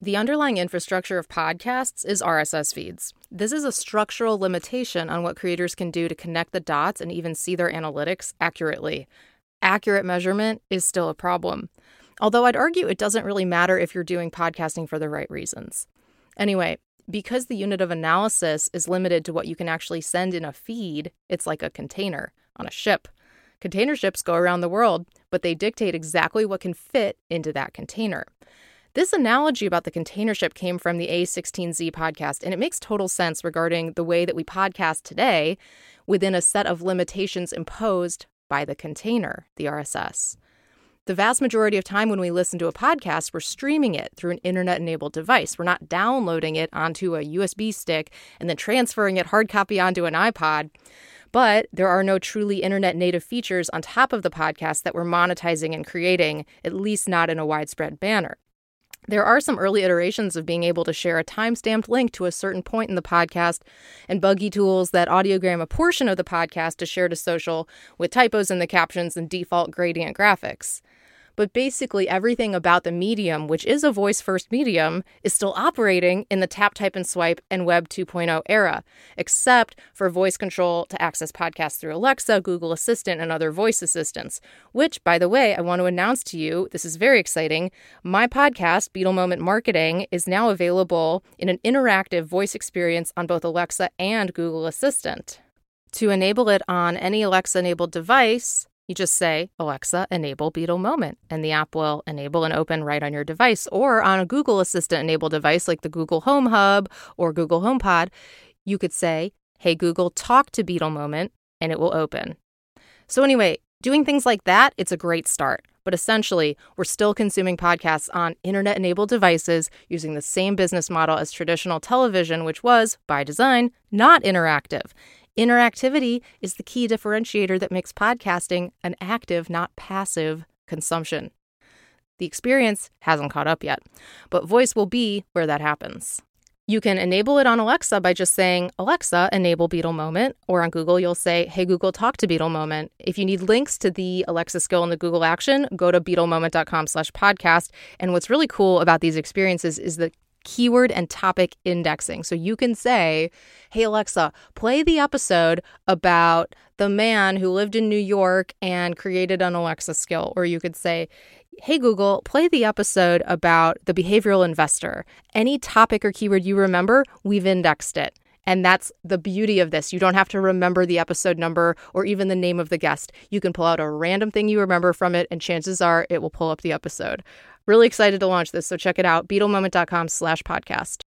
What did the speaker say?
The underlying infrastructure of podcasts is RSS feeds. This is a structural limitation on what creators can do to connect the dots and even see their analytics accurately. Accurate measurement is still a problem. Although I'd argue it doesn't really matter if you're doing podcasting for the right reasons. Anyway, because the unit of analysis is limited to what you can actually send in a feed, it's like a container on a ship. Container ships go around the world, but they dictate exactly what can fit into that container. This analogy about the container ship came from the A16Z podcast, and it makes total sense regarding the way that we podcast today within a set of limitations imposed by the container, the RSS. The vast majority of time when we listen to a podcast, we're streaming it through an internet enabled device. We're not downloading it onto a USB stick and then transferring it hard copy onto an iPod. But there are no truly internet native features on top of the podcast that we're monetizing and creating, at least not in a widespread manner. There are some early iterations of being able to share a time-stamped link to a certain point in the podcast and buggy tools that audiogram a portion of the podcast to share to social with typos in the captions and default gradient graphics. But basically, everything about the medium, which is a voice first medium, is still operating in the tap, type, and swipe and Web 2.0 era, except for voice control to access podcasts through Alexa, Google Assistant, and other voice assistants. Which, by the way, I want to announce to you this is very exciting. My podcast, Beetle Moment Marketing, is now available in an interactive voice experience on both Alexa and Google Assistant. To enable it on any Alexa enabled device, you just say, Alexa, enable Beetle Moment, and the app will enable and open right on your device. Or on a Google Assistant enabled device like the Google Home Hub or Google HomePod, you could say, Hey Google, talk to Beetle Moment, and it will open. So, anyway, doing things like that, it's a great start. But essentially, we're still consuming podcasts on internet enabled devices using the same business model as traditional television, which was, by design, not interactive. Interactivity is the key differentiator that makes podcasting an active, not passive consumption. The experience hasn't caught up yet, but voice will be where that happens. You can enable it on Alexa by just saying, Alexa, enable Beetle Moment. Or on Google, you'll say, Hey, Google, talk to Beetle Moment. If you need links to the Alexa skill in the Google action, go to beetlemoment.com slash podcast. And what's really cool about these experiences is that keyword and topic indexing. So you can say, Hey, Alexa, play the episode about the man who lived in New York and created an Alexa skill. Or you could say, Hey, Google, play the episode about the behavioral investor. Any topic or keyword you remember, we've indexed it. And that's the beauty of this. You don't have to remember the episode number or even the name of the guest. You can pull out a random thing you remember from it, and chances are it will pull up the episode. Really excited to launch this, so check it out, beetlemoment.com slash podcast.